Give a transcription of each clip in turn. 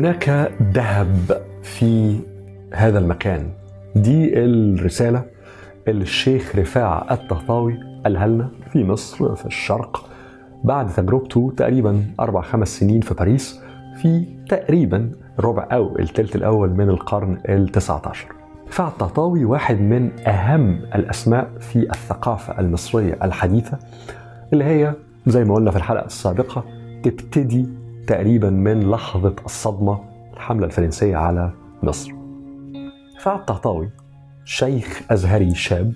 هناك ذهب في هذا المكان. دي الرسالة اللي الشيخ رفاع الطهطاوي قالها لنا في مصر في الشرق بعد تجربته تقريبا أربع خمس سنين في باريس في تقريبا ربع أو الثلث الأول من القرن التسعة عشر رفاع الطهطاوي واحد من أهم الأسماء في الثقافة المصرية الحديثة اللي هي زي ما قلنا في الحلقة السابقة تبتدي تقريبا من لحظة الصدمة الحملة الفرنسية على مصر. رفاع الطهطاوي شيخ أزهري شاب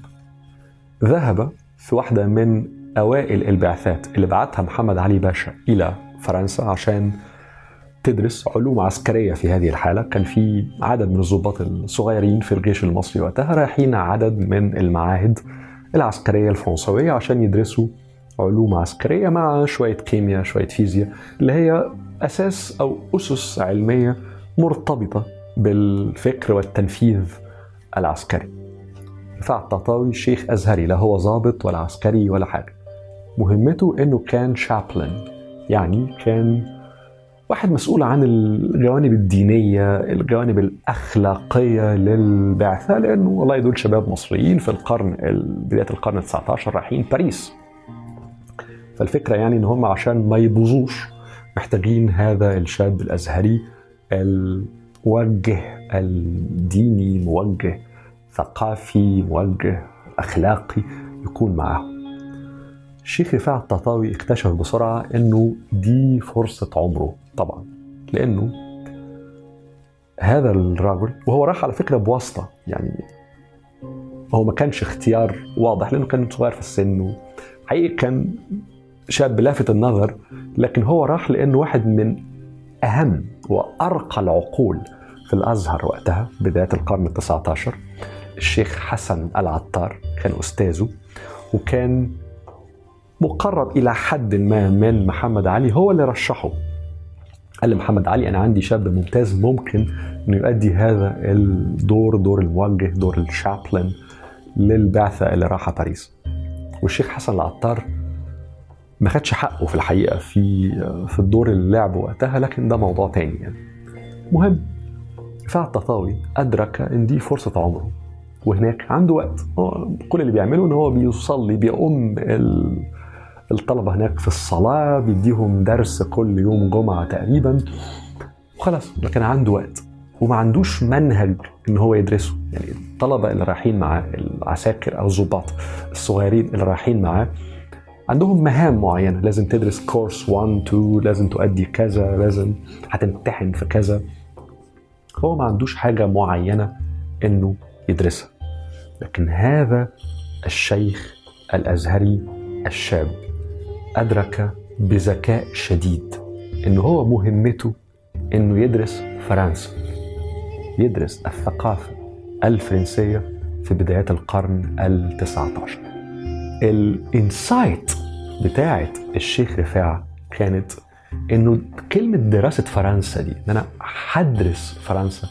ذهب في واحدة من أوائل البعثات اللي بعتها محمد علي باشا إلى فرنسا عشان تدرس علوم عسكرية في هذه الحالة. كان في عدد من الضباط الصغيرين في الجيش المصري وقتها رايحين عدد من المعاهد العسكرية الفرنسوية عشان يدرسوا علوم عسكرية مع شوية كيمياء شوية فيزياء اللي هي أساس أو أسس علمية مرتبطة بالفكر والتنفيذ العسكري. رفاع الطهطاوي شيخ أزهري لا هو ضابط ولا عسكري ولا حاجة. مهمته إنه كان شابلن يعني كان واحد مسؤول عن الجوانب الدينية الجوانب الأخلاقية للبعثة لأنه والله دول شباب مصريين في القرن بداية القرن 19 رايحين باريس. فالفكرة يعني إن هم عشان ما يبوظوش محتاجين هذا الشاب الأزهري الموجه الديني موجه ثقافي موجه أخلاقي يكون معاهم. الشيخ رفاع الطهطاوي اكتشف بسرعة إنه دي فرصة عمره طبعا لأنه هذا الرجل وهو راح على فكرة بواسطة يعني هو ما كانش اختيار واضح لأنه كان صغير في السن حقيقي كان شاب لافت النظر لكن هو راح لأنه واحد من أهم وأرقى العقول في الأزهر وقتها بداية القرن التسعة عشر الشيخ حسن العطار كان أستاذه وكان مقرب إلى حد ما من محمد علي هو اللي رشحه. قال لمحمد علي أنا عندي شاب ممتاز ممكن إنه يؤدي هذا الدور دور الموجه دور الشابلن للبعثة اللي راحة باريس. والشيخ حسن العطار ما خدش حقه في الحقيقة في في الدور اللي لعبه وقتها لكن ده موضوع تاني يعني. المهم رفاع الططاوي أدرك إن دي فرصة عمره وهناك عنده وقت. كل اللي بيعمله إن هو بيصلي بيقوم الطلبة هناك في الصلاة بيديهم درس كل يوم جمعة تقريبا. وخلاص لكن عنده وقت. وما عندوش منهج إن هو يدرسه. يعني الطلبة اللي رايحين معاه العساكر أو الضباط الصغيرين اللي رايحين معاه عندهم مهام معينة. لازم تدرس كورس 1 2 لازم تؤدي كذا لازم هتمتحن في كذا. هو ما عندوش حاجة معينة إنه يدرسها. لكن هذا الشيخ الأزهري الشاب أدرك بذكاء شديد ان هو مهمته إنه يدرس فرنسا. يدرس الثقافة الفرنسية في بدايات القرن التسعة عشر الإنسايت بتاعت الشيخ رفاعة كانت إنه كلمة دراسة فرنسا دي إن أنا هدرس فرنسا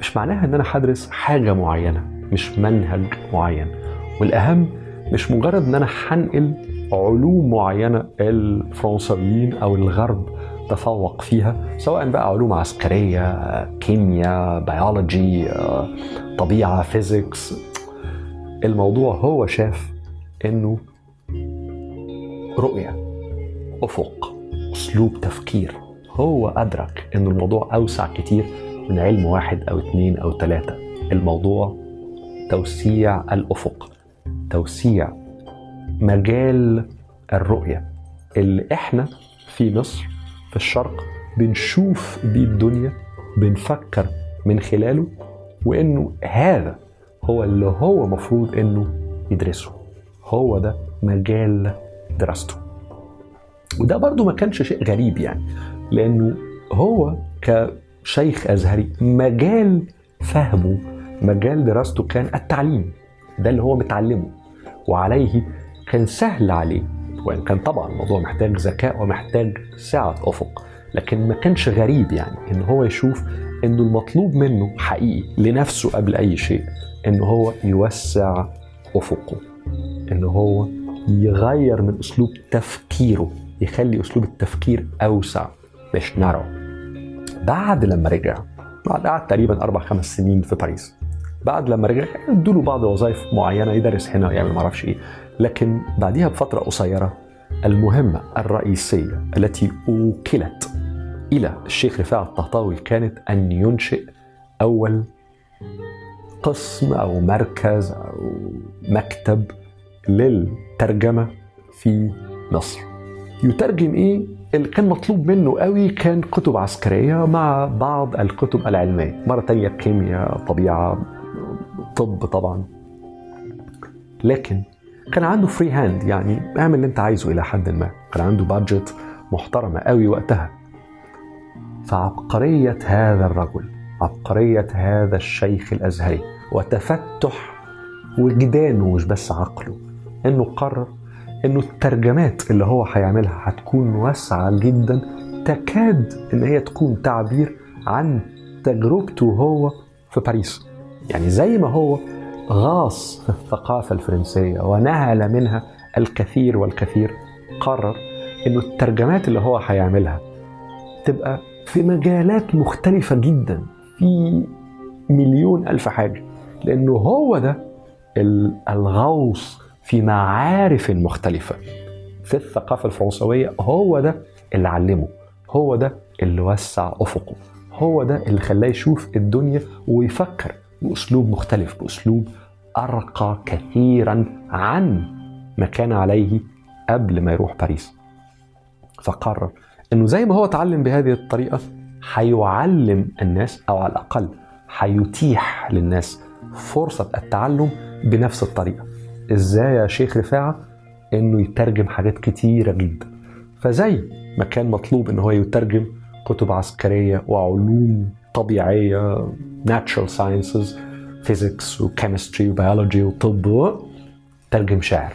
مش معناها إن أنا هدرس حاجة معينة مش منهج معين. والأهم مش مجرد إن أنا هنقل علوم معينة الفرنساويين أو الغرب تفوق فيها سواء بقى علوم عسكرية كيمياء بيولوجي طبيعة physics الموضوع هو شاف إنه رؤية أفق أسلوب تفكير. هو أدرك إن الموضوع أوسع كتير من علم واحد أو اتنين أو تلاتة. الموضوع توسيع الأفق توسيع مجال الرؤية اللي إحنا في مصر في الشرق بنشوف بيه الدنيا بنفكر من خلاله وإنه هذا هو اللي هو مفروض إنه يدرسه. هو ده مجال دراسته. وده برضو ما كانش شيء غريب يعني لأنه هو كشيخ أزهري مجال فهمه مجال دراسته كان التعليم ده اللي هو متعلمه وعليه كان سهل عليه وإن كان طبعا الموضوع محتاج ذكاء ومحتاج سعة أفق لكن ما كانش غريب يعني إن هو يشوف إنه المطلوب منه حقيقي لنفسه قبل أي شيء إن هو يوسع أفقه. إن هو يغير من أسلوب تفكيره يخلي أسلوب التفكير أوسع مش نارو بعد لما رجع بعد قعد تقريبا أربع خمس سنين في باريس. بعد لما رجع ادوا بعض وظائف معينة يدرس هنا ويعمل ما أعرفش إيه. لكن بعديها بفترة قصيرة المهمة الرئيسية التي أوكلت إلى الشيخ رفاعة الطهطاوي كانت أن ينشئ أول قسم أو مركز أو مكتب للترجمة في مصر. يترجم إيه؟ اللي كان مطلوب منه قوي كان كتب عسكرية مع بعض الكتب العلمية. مرة تانية كيمياء طبيعة طب طبعا. لكن كان عنده free hand يعني اعمل اللي انت عايزه إلى حد ما. كان عنده budget محترمة قوي وقتها. فعبقرية هذا الرجل عبقرية هذا الشيخ الأزهري وتفتح وجدانه مش بس عقله. إنه قرر إنه الترجمات اللي هو هيعملها هتكون واسعة جدا تكاد إن هي تكون تعبير عن تجربته هو في باريس. يعني زي ما هو غاص في الثقافة الفرنسية ونهل منها الكثير والكثير قرر إنه الترجمات اللي هو هيعملها تبقى في مجالات مختلفة جدا في مليون ألف حاجة. لأنه هو ده الغوص في معارف مختلفة. في الثقافة الفرنسوية هو ده اللي علمه هو ده اللي وسع أفقه هو ده اللي خلاه يشوف الدنيا ويفكر بأسلوب مختلف بأسلوب أرقى كثيرا عن ما كان عليه قبل ما يروح باريس. فقرر إنه زي ما هو اتعلم بهذه الطريقة هيعلم الناس أو على الأقل هيتيح للناس فرصة التعلم بنفس الطريقة. إزاي يا شيخ رفاعة انه يترجم حاجات كتيرة جدا. فزي ما كان مطلوب ان هو يترجم كتب عسكرية وعلوم طبيعية natural sciences physics و chemistry و biology وطب ترجم شعر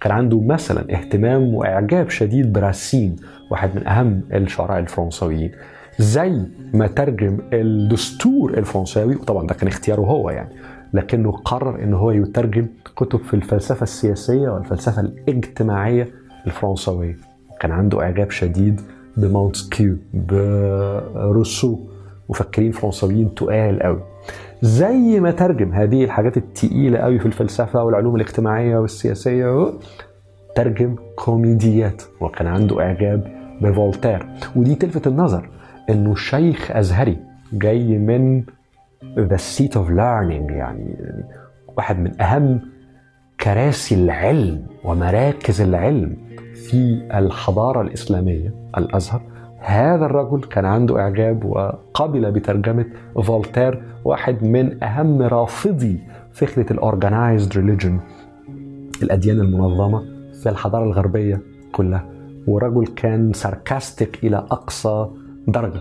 كان عنده مثلا اهتمام وإعجاب شديد براسين واحد من أهم الشعراء الفرنسويين زي ما ترجم الدستور الفرنساوي وطبعا ده كان اختياره هو يعني لكنه قرر إن هو يترجم كتب في الفلسفة السياسية والفلسفة الاجتماعية الفرنسوية. كان عنده إعجاب شديد بمونتسكيو بروسو مفكرين فرنسويين تقال قوي. زي ما ترجم هذه الحاجات التقيلة قوي في الفلسفة والعلوم الاجتماعية والسياسية ترجم كوميديات. وكان عنده إعجاب بفولتير. ودي تلفت النظر إنه شيخ أزهري جاي من the seat of learning يعني واحد من أهم كراسي العلم ومراكز العلم في الحضارة الإسلامية الأزهر. هذا الرجل كان عنده إعجاب وقبل بترجمة فولتير واحد من أهم رافضي فكرة ال organized religion الأديان المنظمة في الحضارة الغربية كلها. ورجل كان sarcastic إلى أقصى درجة.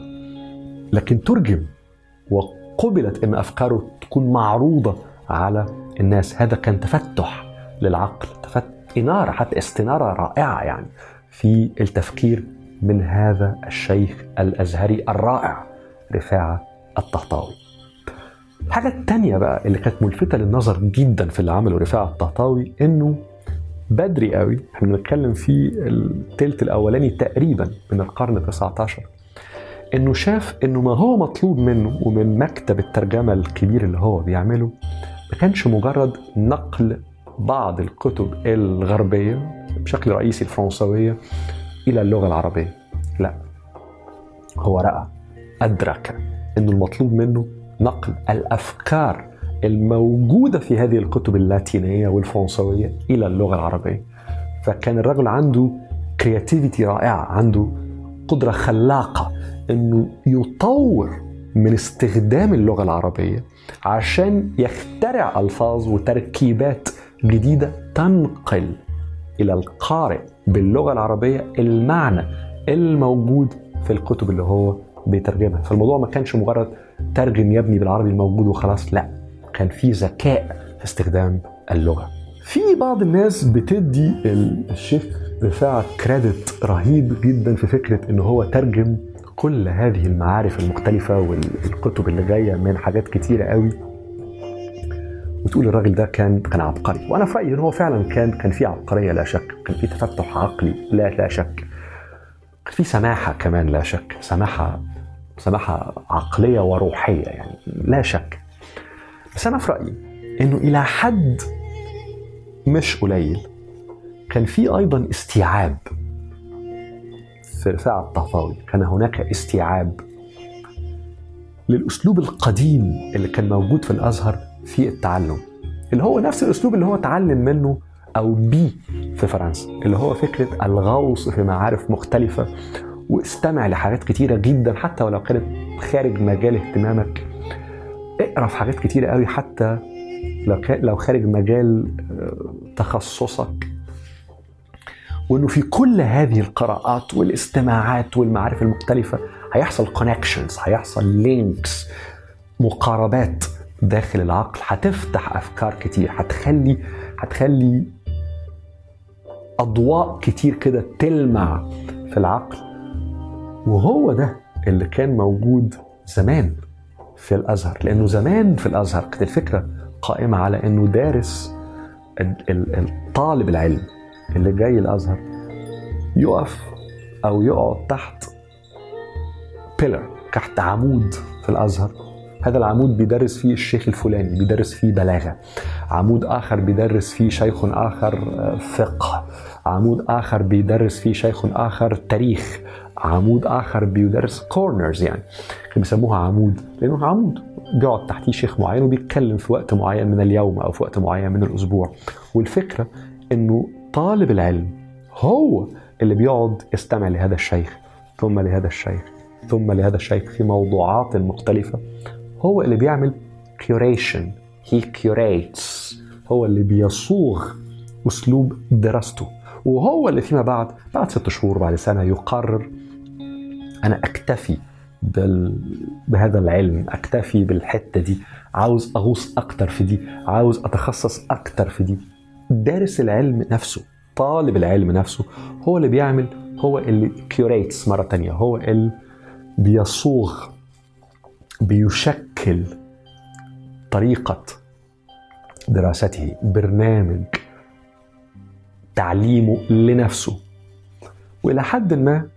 لكن ترجم وقبلت أن أفكاره تكون معروضة على الناس. هذا كان تفتح للعقل تفتح إنارة حتى استنارة رائعة يعني في التفكير من هذا الشيخ الأزهري الرائع رفاعة الطهطاوي. الحاجة التانية بقى اللي كانت ملفتة للنظر جدا في اللي عمله رفاعة الطهطاوي إنه بدري قوي إحنا بنتكلم في التلت الأولاني تقريبا من القرن ال 19 إنه شاف إنه ما هو مطلوب منه ومن مكتب الترجمة الكبير اللي هو بيعمله ما كانش مجرد نقل بعض الكتب الغربية بشكل رئيسي الفرنسوية إلى اللغة العربية. لا هو رأى أدرك أنه المطلوب منه نقل الأفكار الموجودة في هذه الكتب اللاتينية والفرنسوية إلى اللغة العربية. فكان الرجل عنده كرياتيفيتي رائعة عنده قدرة خلاقة. أنه يطور من استخدام اللغة العربية عشان يخترع ألفاظ وتركيبات جديدة تنقل إلى القارئ باللغة العربية المعنى الموجود في الكتب اللي هو بيترجمها. فالموضوع ما كانش مجرد ترجم يا ابني بالعربي الموجود وخلاص لا كان في ذكاء في استخدام اللغة. في بعض الناس بتدي الشيخ رفاعة كريدت رهيب جدا في فكرة إن هو ترجم كل هذه المعارف المختلفة والكتب اللي جاية من حاجات كتيرة قوي. وتقول الراجل ده كان كان عبقري. وأنا في رأيي إن هو فعلا كان كان في عبقرية لا شك كان في تفتح عقلي لا لا شك. كان في سماحة كمان لا شك سماحة سماحة عقلية وروحية يعني لا شك. بس أنا في رأيي إنه إلى حد مش قليل كان في أيضا استيعاب في رفاعة الطهطاوي كان هناك استيعاب للأسلوب القديم اللي كان موجود في الأزهر في التعلم اللي هو نفس الأسلوب اللي هو اتعلم منه أو بيه في فرنسا اللي هو فكرة الغوص في معارف مختلفة واستمع لحاجات كتيرة جدا حتى ولو كانت خارج مجال اهتمامك اقرأ في حاجات كتيرة قوي حتى لو لو خارج مجال آه، تخصصك. وإنه في كل هذه القراءات والاستماعات والمعارف المختلفة هيحصل connections هيحصل links مقاربات داخل العقل. هتفتح أفكار كتير هتخلي هتخلي أضواء كتير كده تلمع في العقل. وهو ده اللي كان موجود زمان في الأزهر لأنه زمان في الأزهر كانت الفكرة قائمة على إنه دارس الطالب العلم. اللي جاي الأزهر. يقف أو يقعد تحت بيلر تحت عمود في الأزهر. هذا العمود بيدرس فيه الشيخ الفلاني بيدرس فيه بلاغة. عمود آخر بيدرس فيه شيخ آخر آه، فقه. عمود آخر بيدرس فيه شيخ آخر تاريخ. عمود آخر بيدرس كورنرز يعني. بيسموها عمود لأنه عمود بيقعد تحتيه شيخ معين وبيتكلم في وقت معين من اليوم أو في وقت معين من الأسبوع. والفكرة إنه طالب العلم هو اللي بيقعد يستمع لهذا الشيخ ثم لهذا الشيخ ثم لهذا الشيخ في موضوعات مختلفة. هو اللي بيعمل curation he curates. هو اللي بيصوغ أسلوب دراسته. وهو اللي فيما بعد بعد ست شهور بعد سنة يقرر أنا أكتفي بال... بهذا العلم أكتفي بالحتة دي عاوز أغوص أكتر في دي عاوز أتخصص أكتر في دي. دارس العلم نفسه طالب العلم نفسه هو اللي بيعمل هو اللي كيوريتس مرة تانية هو اللي بيصوغ بيشكل طريقة دراسته برنامج تعليمه لنفسه. وإلى حد ما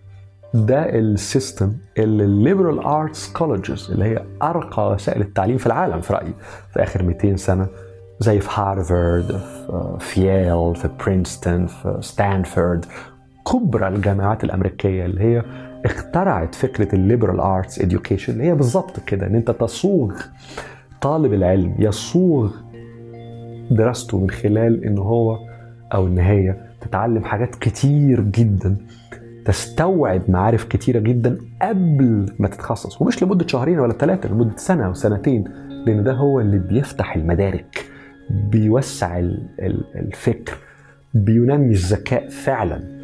ده ال system اللي ال liberal arts colleges اللي هي أرقى وسائل التعليم في العالم في رأيي في آخر 200 سنة زي في هارفارد في ييل في برينستون في ستانفورد. كبرى الجامعات الأمريكية اللي هي اخترعت فكرة ال liberal arts education اللي هي بالظبط كده إن أنت تصوغ طالب العلم يصوغ دراسته من خلال إن هو أو إن هي تتعلم حاجات كتير جدا تستوعب معارف كتيرة جدا قبل ما تتخصص. ومش لمدة شهرين ولا ثلاثة لمدة سنة أو سنتين لأن ده هو اللي بيفتح المدارك. بيوسع الفكر بينمي الذكاء فعلا.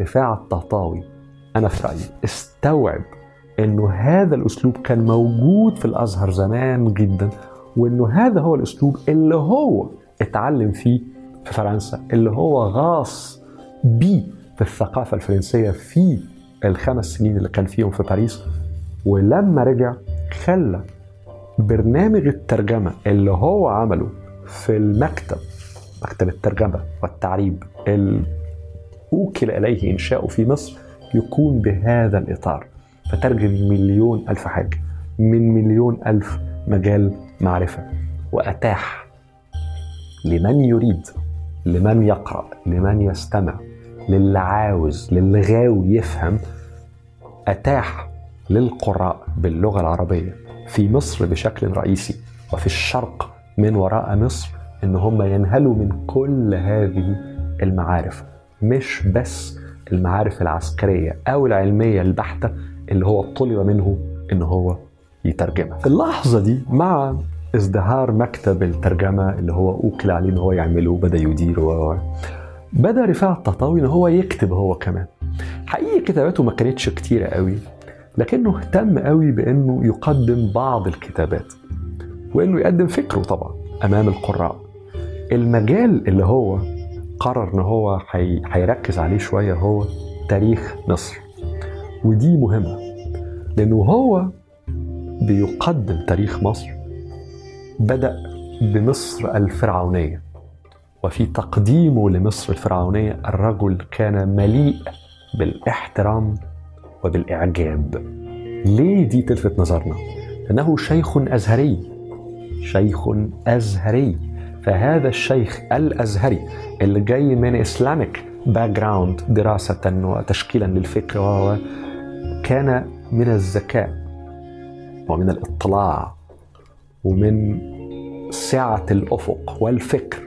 رفاعة الطهطاوي أنا في رأيي استوعب إنه هذا الأسلوب كان موجود في الأزهر زمان جدا وإنه هذا هو الأسلوب اللي هو اتعلم فيه في فرنسا اللي هو غاص بيه في الثقافة الفرنسية في الخمس سنين اللي كان فيهم في باريس. ولما رجع خلى برنامج الترجمة اللي هو عمله في المكتب مكتب الترجمة والتعريب أوكل إليه إنشاؤه في مصر يكون بهذا الإطار. فترجم مليون ألف حاجة من مليون ألف مجال معرفة. وأتاح لمن يريد لمن يقرأ لمن يستمع للي عاوز للي غاوي يفهم أتاح للقراء باللغة العربية في مصر بشكل رئيسي. وفي الشرق من وراء مصر إن هم ينهلوا من كل هذه المعارف مش بس المعارف العسكرية أو العلمية البحتة اللي هو طلب منه إن هو يترجمها. في اللحظة دي مع ازدهار مكتب الترجمة اللي هو أوكل عليه إن هو يعمله بدأ يديره بدأ رفاعة الطهطاوي ان هو يكتب هو كمان. حقيقي كتاباته ما كانتش كتيرة قوي لكنه اهتم قوي بإنه يقدم بعض الكتابات وإنه يقدم فكره طبعا أمام القراء. المجال اللي هو قرر إن هو هيركز عليه شوية هو تاريخ مصر. ودي مهمة لأنه هو بيقدم تاريخ مصر بدأ بمصر الفرعونية وفي تقديمه لمصر الفرعونية الرجل كان مليء بالإحترام وبالإعجاب. ليه دي تلفت نظرنا؟ لأنه شيخ أزهري شيخ أزهري. فهذا الشيخ الأزهري اللي جاي من Islamic background دراسة وتشكيلا للفكر وهو كان من الذكاء ومن الاطلاع ومن سعة الأفق والفكر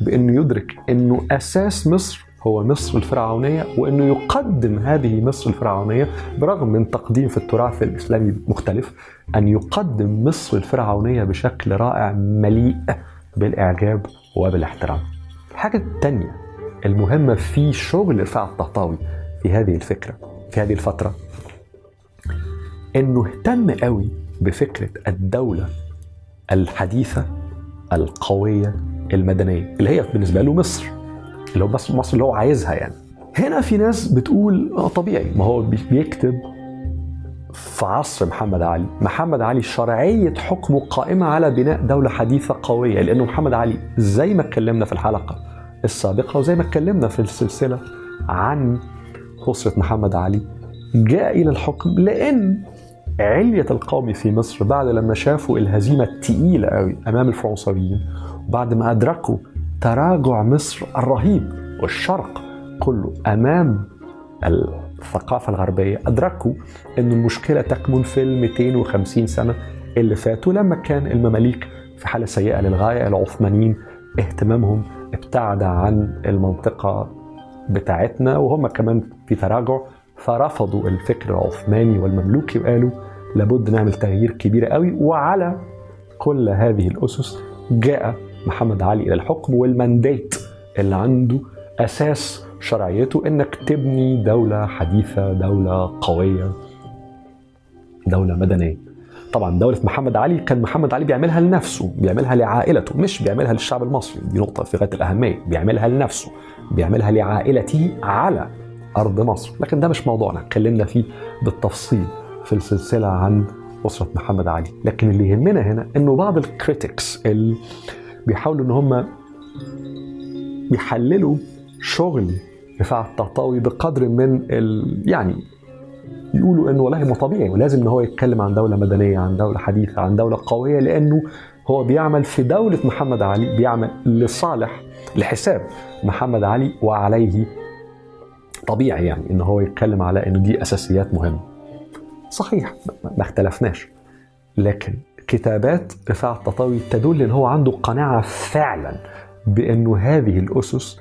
بأنه يدرك أنه أساس مصر هو مصر الفرعونية وأنه يقدم هذه مصر الفرعونية برغم من تقديم في التراث الإسلامي مختلف أن يقدم مصر الفرعونية بشكل رائع مليء بالإعجاب وبالاحترام. الحاجة الثانية المهمة في شغل رفاعة الطهطاوي في هذه الفكرة في هذه الفترة إنه اهتم قوي بفكرة الدولة الحديثة القوية المدنية اللي هي بالنسبة له مصر. اللي هو بس مصر اللي هو عايزها يعني. هنا في ناس بتقول آه طبيعي. ما هو بيكتب في عصر محمد علي. محمد علي شرعية حكمه قائمة على بناء دولة حديثة قوية لأنه محمد علي زي ما اتكلمنا في الحلقة السابقة وزي ما اتكلمنا في السلسلة عن أسرة محمد علي جاء إلى الحكم لأن علية القوم في مصر بعد لما شافوا الهزيمة التقيلة قوي أمام الفرنساويين وبعد ما أدركوا تراجع مصر الرهيب والشرق كله أمام الثقافة الغربية. أدركوا أن المشكلة تكمن في ال 250 سنة اللي فاتوا لما كان المماليك في حالة سيئة للغاية العثمانيين اهتمامهم ابتعد عن المنطقة بتاعتنا وهم كمان في تراجع فرفضوا الفكر العثماني والمملوكي وقالوا لابد نعمل تغيير كبير قوي وعلى كل هذه الأسس جاء محمد علي إلى الحكم والمندات اللي عنده أساس شرعيته إنك تبني دولة حديثة دولة قوية دولة مدنية. طبعا دولة محمد علي كان محمد علي بيعملها لنفسه بيعملها لعائلته مش بيعملها للشعب المصري. دي نقطة في غاية الأهمية بيعملها لنفسه بيعملها لعائلته على أرض مصر. لكن ده مش موضوعنا اتكلمنا فيه بالتفصيل في السلسلة عن أسرة محمد علي. لكن اللي يهمنا هنا أنه بعض الكريتكس اللي بيحاولوا أن هم يحللوا شغل رفاعة الطهطاوي بقدر من ال... يعني يقولوا إنه والله ما طبيعي ولازم إن هو يتكلم عن دولة مدنية عن دولة حديثة عن دولة قوية لأنه هو بيعمل في دولة محمد علي بيعمل لصالح لحساب محمد علي وعليه طبيعي يعني إن هو يتكلم على إنه دي أساسيات مهمة. صحيح ما اختلفناش لكن كتابات رفاعة التطاوي تدل إن هو عنده قناعة فعلا بانه هذه الأسس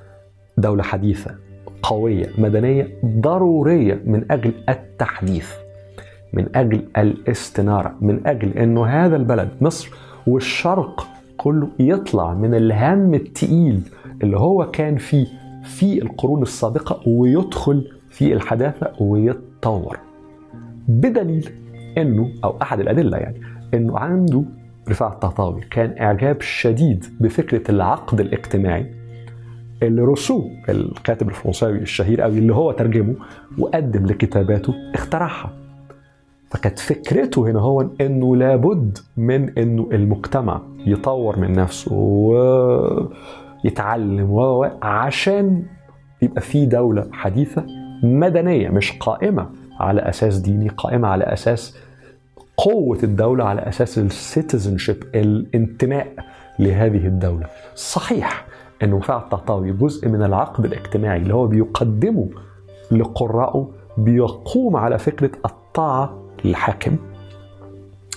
دولة حديثة قوية مدنية ضرورية من أجل التحديث من أجل الاستنارة من أجل انه هذا البلد مصر والشرق كله يطلع من الهم التقيل اللي هو كان فيه في القرون السابقة ويدخل في الحداثة ويتطور. بدليل إنه أو أحد الأدلة يعني إنه عنده رفاعة الطهطاوي كان إعجاب شديد بفكرة العقد الاجتماعي اللي روسو الكاتب الفرنساوي الشهير قوي اللي هو ترجمه وقدم لكتاباته اخترعها. فكانت فكرته هنا هو إنه لابد من إنه المجتمع يطور من نفسه ويتعلم و عشان يبقى في دولة حديثة مدنية مش قائمة على أساس ديني قائمة على أساس قوة الدولة على أساس السيتيزنشيب الانتماء لهذه الدولة. صحيح انه وفاء الطهطاوي جزء من العقد الاجتماعي اللي هو بيقدمه لقرائه بيقوم على فكرة الطاعة للحاكم.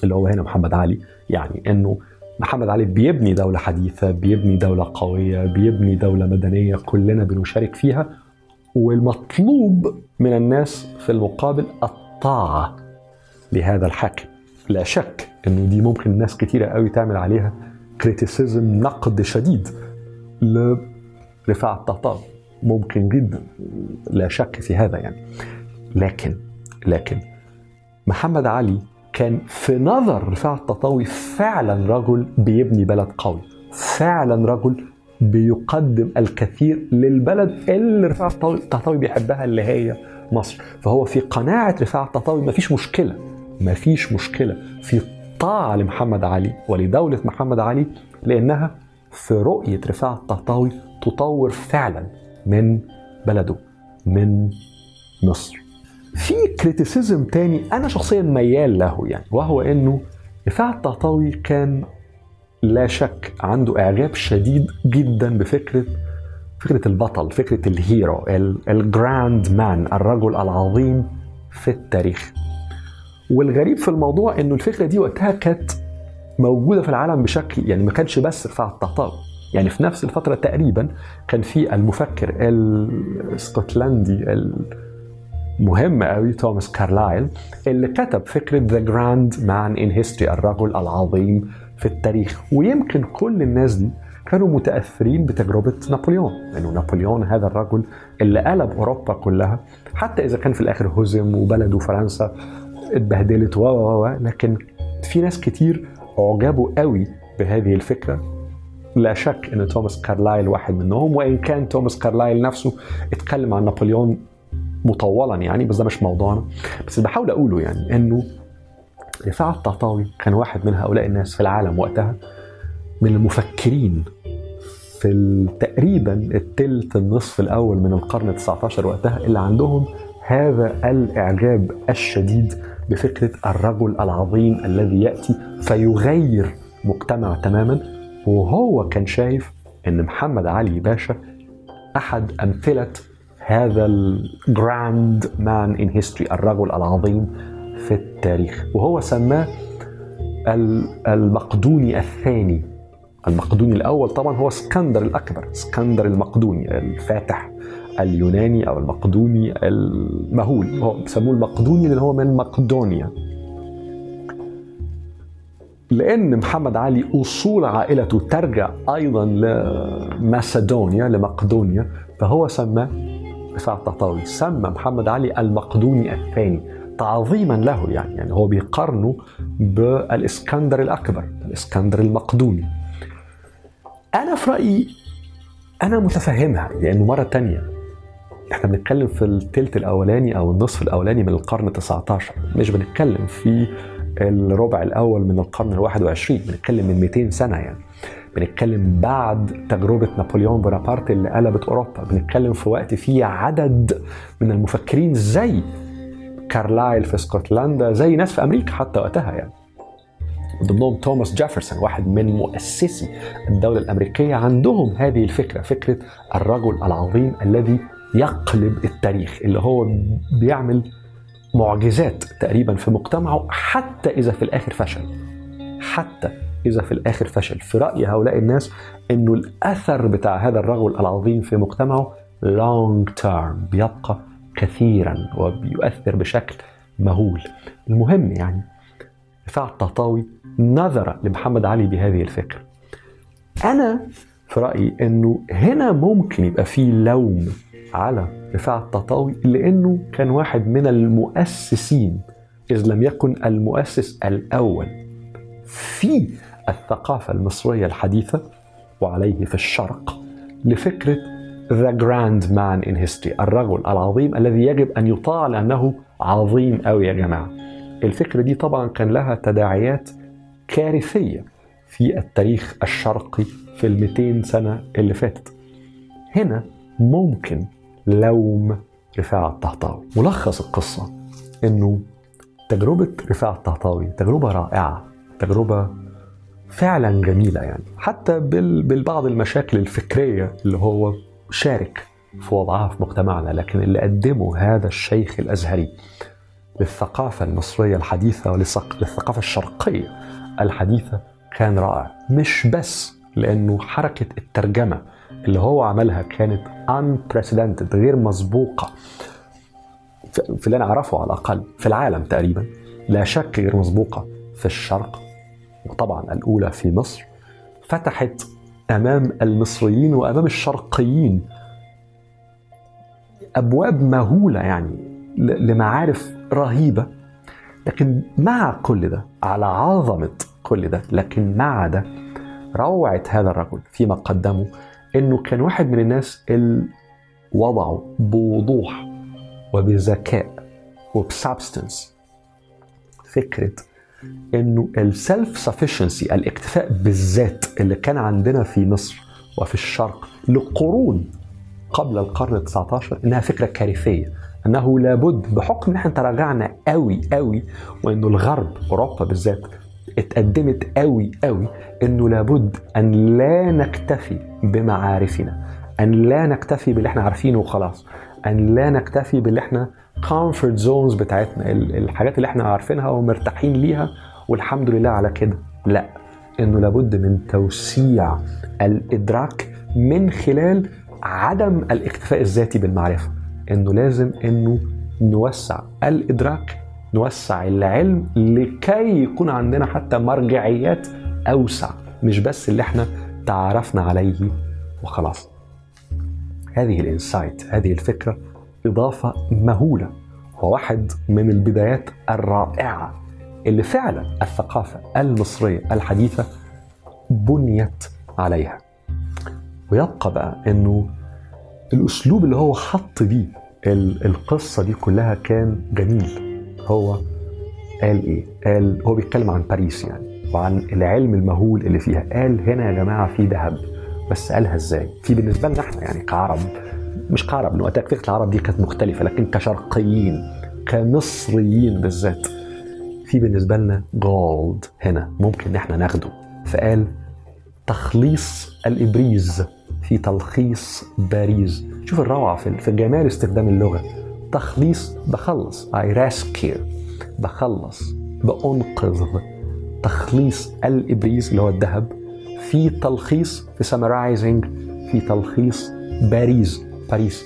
اللي هو هنا محمد علي يعني أنه محمد علي بيبني دولة حديثة بيبني دولة قوية بيبني دولة مدنية كلنا بنشارك فيها. والمطلوب من الناس في المقابل الطاعة لهذا الحاكم. لا شك إنه دي ممكن ناس كتيرة قوي تعمل عليها كريتيسيزم نقد شديد لرفاعة الطهطاوي ممكن جدا. لا شك في هذا يعني. لكن لكن محمد علي كان في نظر رفاعة الطهطاوي فعلا رجل بيبني بلد قوي. فعلا رجل بيقدم الكثير للبلد اللي رفاعة الطهطاوي بيحبها اللي هي مصر. فهو في قناعة رفاعة الطهطاوي مفيش مشكلة. مفيش مشكلة في طاعة لمحمد علي ولدولة محمد علي لأنها في رؤية رفاعة الطهطاوي تطور فعلا من بلده من مصر. في criticism تاني أنا شخصيا ميال له يعني وهو إنه رفاعة الطهطاوي كان لا شك عنده إعجاب شديد جدا بفكرة فكرة البطل فكرة ال hero ال grand man الرجل العظيم في التاريخ. والغريب في الموضوع إنه الفكرة دي وقتها كانت موجودة في العالم بشكل يعني ما كانش بس رفاعة الطهطاوي يعني في نفس الفترة تقريبا كان في المفكر الاسكتلندي مهم قوي توماس كارلايل اللي كتب فكرة the grand man in history الرجل العظيم في التاريخ. ويمكن كل الناس دي كانوا متأثرين بتجربة نابليون انه يعني نابليون هذا الرجل اللي قلب أوروبا كلها حتى إذا كان في الآخر هزم وبلده فرنسا. اتبهدلت و لكن في ناس كتير أعجبوا قوي بهذه الفكرة. لا شك إن توماس كارلايل واحد منهم وإن كان توماس كارلايل نفسه اتكلم عن نابليون مطولا يعني بس ده مش موضوعنا. بس اللي بحاول أقوله يعني إنه رفاعة الطهطاوي كان واحد من هؤلاء الناس في العالم وقتها من المفكرين في تقريبا الثلث النصف الأول من القرن ال 19 وقتها اللي عندهم هذا الإعجاب الشديد بفكرة الرجل العظيم الذي يأتي فيغير مجتمع تماما. وهو كان شايف إن محمد علي باشا أحد أمثلة هذا ال grand man in history الرجل العظيم في التاريخ. وهو سماه المقدوني الثاني المقدوني الأول. طبعا هو اسكندر الأكبر اسكندر المقدوني الفاتح. اليوناني أو المقدوني المهول. هو بيسموه المقدوني لأن هو من مقدونيا. لأن محمد علي أصول عائلته ترجع أيضا لماسدونيا لمقدونيا فهو سماه رفاعة الطهطاوي سمى محمد علي المقدوني الثاني تعظيما له يعني. يعني هو بيقارنه بالإسكندر الأكبر الإسكندر المقدوني. أنا في رأيي أنا متفهمها لأنه مرة تانية إحنا بنتكلم في الثلث الأولاني أو النصف الأولاني من القرن 19 مش بنتكلم في الربع الأول من القرن ال 21 بنتكلم من 200 سنة يعني. بنتكلم بعد تجربة نابليون بونابرت اللي قلبت أوروبا. بنتكلم في وقت فيه عدد من المفكرين زي كارلايل في اسكتلندا زي ناس في أمريكا حتى وقتها يعني. ضمنهم توماس جيفرسون واحد من مؤسسي الدولة الأمريكية عندهم هذه الفكرة فكرة الرجل العظيم الذي يقلب التاريخ اللي هو بيعمل معجزات تقريبا في مجتمعه حتى إذا في الآخر فشل. حتى إذا في الآخر فشل. في رأي هؤلاء الناس أنه الأثر بتاع هذا الرجل العظيم في مجتمعه long term بيبقى كثيرا وبيؤثر بشكل مهول. المهم يعني رفاعة الطهطاوي نظر لمحمد علي بهذه الفكرة. أنا في رأيي أنه هنا ممكن يبقى في لوم على رفاعة الطهطاوي لأنه كان واحد من المؤسسين إذ لم يكن المؤسس الأول في الثقافة المصرية الحديثة وعليه في الشرق لفكرة The Grand Man in History الرجل العظيم الذي يجب أن يطاع لأنه عظيم أوي يا جماعة. الفكرة دي طبعا كان لها تداعيات كارثية في التاريخ الشرقي في ال 200 سنة اللي فاتت. هنا ممكن لوم رفاعة الطهطاوي. ملخص القصة إنه تجربة رفاعة الطهطاوي تجربة رائعة تجربة فعلا جميلة يعني. حتى بالبعض المشاكل الفكرية اللي هو شارك في وضعها في مجتمعنا لكن اللي قدمه هذا الشيخ الأزهري للثقافة المصرية الحديثة وللثقافة الشرقية الحديثة كان رائع. مش بس لأنه حركة الترجمة اللي هو عملها كانت unprecedented غير مسبوقة. في اللي أنا أعرفه على الأقل في العالم تقريبا لا شك غير مسبوقة في الشرق وطبعا الأولى في مصر. فتحت أمام المصريين وأمام الشرقيين أبواب مهولة يعني لمعارف رهيبة. لكن مع كل ده على عظمة كل ده لكن مع ده روعة هذا الرجل فيما قدمه إنه كان واحد من الناس اللي وضعوا بوضوح وبذكاء وبسبستنس. فكرة إنه السلف سفشنسي الاكتفاء بالذات اللي كان عندنا في مصر وفي الشرق لقرون قبل القرن ال 19 إنها فكرة كارثية. إنه لابد بحكم إن إحنا تراجعنا قوي قوي وإنه الغرب أوروبا بالذات اتقدمت قوي قوي إنه لابد أن لا نكتفي بمعارفنا. أن لا نكتفي باللي إحنا عارفينه وخلاص. أن لا نكتفي باللي إحنا comfort zones بتاعتنا الحاجات اللي إحنا عارفينها ومرتاحين ليها والحمد لله على كده. لا إنه لابد من توسيع الإدراك من خلال عدم الاكتفاء الذاتي بالمعرفة. إنه لازم إنه نوسع الإدراك نوسع العلم لكي يكون عندنا حتى مرجعيات أوسع. مش بس اللي إحنا تعرفنا عليه وخلاص. هذه الإنسايت هذه الفكرة إضافة مهولة وواحد من البدايات الرائعة اللي فعلا الثقافة المصرية الحديثة بنيت عليها. ويبقى بقى إنه الأسلوب اللي هو حط بيه القصة دي كلها كان جميل. هو قال إيه؟ قال هو بيتكلم عن باريس يعني. وعن العلم المهول اللي فيها. قال هنا يا جماعة في ذهب. بس قالها إزاي؟ في بالنسبة لنا إحنا يعني كعرب مش كعرب وقتها فكرة العرب دي كانت مختلفة لكن كشرقيين كمصريين بالذات في بالنسبة لنا جولد هنا ممكن إن إحنا ناخده. فقال تخليص الإبريز في تلخيص باريس شوف الروعة في في جمال استخدام اللغة. تخليص بخلص I rescue بخلص بأنقذ. تخليص الإبريز اللي هو الذهب في تلخيص في summarizing في تلخيص باريس باريس.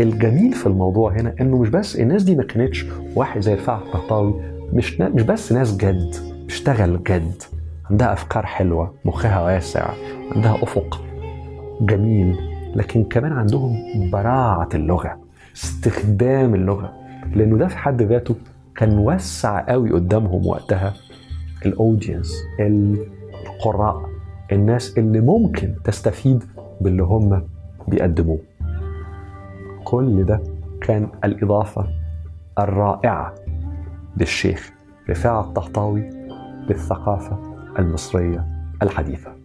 الجميل في الموضوع هنا إنه مش بس الناس دي ما كانتش واحد زي رفاعة الطهطاوي مش مش بس ناس جد بتشتغل جد. عندها أفكار حلوة مخها واسع عندها أفق. جميل. لكن كمان عندهم براعة اللغة استخدام اللغة. لأنه ده في حد ذاته كان وسع قوي قدامهم وقتها. الاودينس القراء الناس اللي ممكن تستفيد باللي هم بيقدموه. كل ده كان الإضافة الرائعة للشيخ رفاعة الطهطاوي للثقافة المصرية الحديثة.